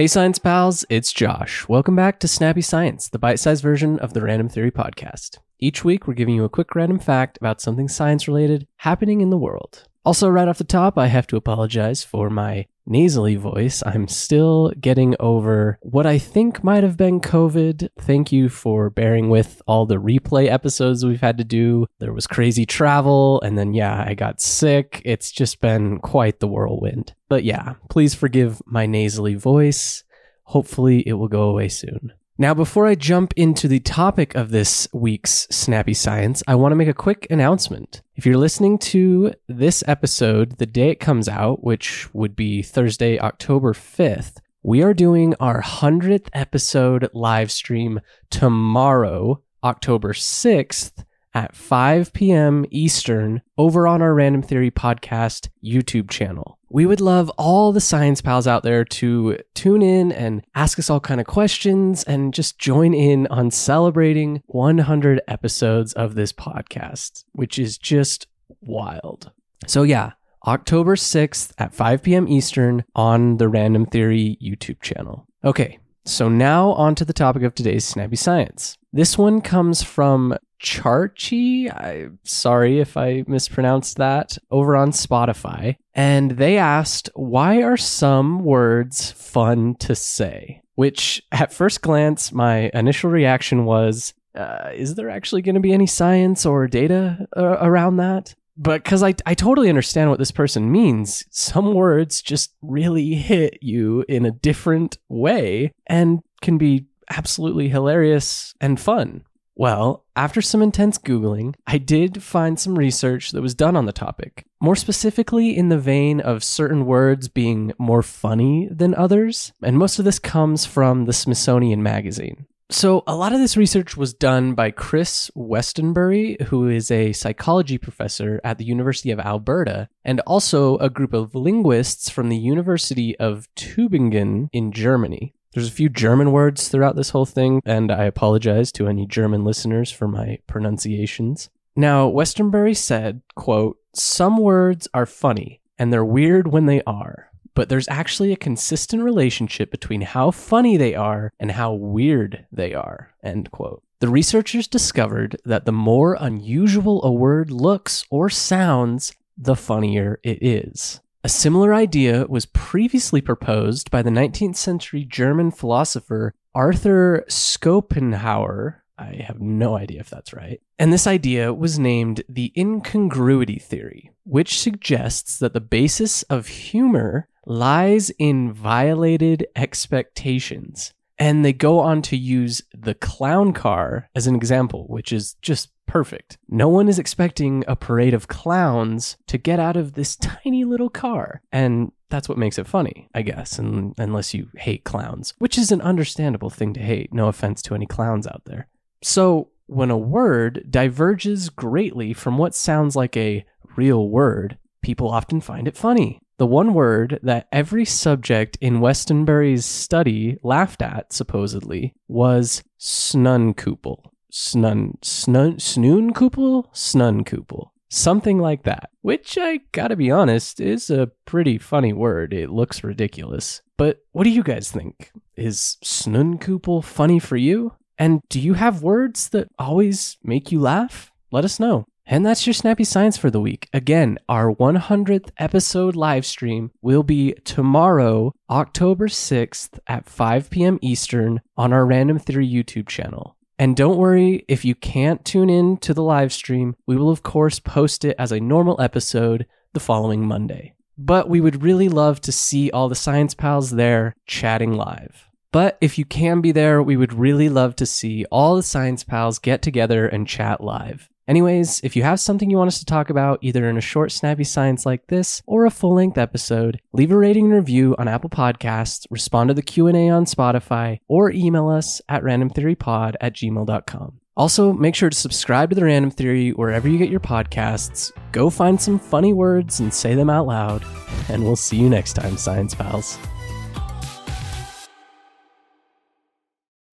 Hey, science pals, it's Josh. Welcome back to Snappy Science, the bite sized version of the Random Theory podcast. Each week, we're giving you a quick random fact about something science related happening in the world. Also, right off the top, I have to apologize for my nasally voice. I'm still getting over what I think might have been COVID. Thank you for bearing with all the replay episodes we've had to do. There was crazy travel, and then, yeah, I got sick. It's just been quite the whirlwind. But yeah, please forgive my nasally voice. Hopefully, it will go away soon. Now, before I jump into the topic of this week's Snappy Science, I want to make a quick announcement. If you're listening to this episode the day it comes out, which would be Thursday, October 5th, we are doing our 100th episode live stream tomorrow, October 6th at 5 p.m. Eastern over on our Random Theory Podcast YouTube channel. We would love all the science pals out there to tune in and ask us all kind of questions and just join in on celebrating 100 episodes of this podcast, which is just wild. So yeah, October 6th at 5 p.m. Eastern on the Random Theory YouTube channel. Okay, so now on to the topic of today's Snappy Science. This one comes from Charchi. I'm sorry if I mispronounced that over on Spotify. And they asked, why are some words fun to say? Which at first glance, my initial reaction was, uh, is there actually going to be any science or data uh, around that? But because I, I totally understand what this person means, some words just really hit you in a different way and can be absolutely hilarious and fun. Well, after some intense Googling, I did find some research that was done on the topic. More specifically, in the vein of certain words being more funny than others. And most of this comes from the Smithsonian Magazine. So, a lot of this research was done by Chris Westenbury, who is a psychology professor at the University of Alberta, and also a group of linguists from the University of Tübingen in Germany. There's a few German words throughout this whole thing, and I apologize to any German listeners for my pronunciations. Now, Westenbury said, quote, Some words are funny, and they're weird when they are, but there's actually a consistent relationship between how funny they are and how weird they are, end quote. The researchers discovered that the more unusual a word looks or sounds, the funnier it is. A similar idea was previously proposed by the 19th century German philosopher Arthur Schopenhauer. I have no idea if that's right. And this idea was named the incongruity theory, which suggests that the basis of humor lies in violated expectations. And they go on to use the clown car as an example, which is just perfect. No one is expecting a parade of clowns to get out of this tiny little car. And that's what makes it funny, I guess, and, unless you hate clowns, which is an understandable thing to hate. No offense to any clowns out there. So, when a word diverges greatly from what sounds like a real word, people often find it funny. The one word that every subject in Westonbury's study laughed at, supposedly, was snunkoople. Snun, snun, snoonkoople? Snunkoople. Something like that, which I gotta be honest, is a pretty funny word. It looks ridiculous. But what do you guys think? Is snunkoople funny for you? And do you have words that always make you laugh? Let us know. And that's your snappy science for the week. Again, our 100th episode live stream will be tomorrow, October 6th at 5 p.m. Eastern on our Random Theory YouTube channel. And don't worry if you can't tune in to the live stream, we will, of course, post it as a normal episode the following Monday. But we would really love to see all the science pals there chatting live. But if you can be there, we would really love to see all the science pals get together and chat live. Anyways, if you have something you want us to talk about, either in a short, snappy science like this or a full-length episode, leave a rating and review on Apple Podcasts, respond to the Q&A on Spotify, or email us at randomtheorypod at gmail.com. Also, make sure to subscribe to The Random Theory wherever you get your podcasts. Go find some funny words and say them out loud. And we'll see you next time, Science Pals.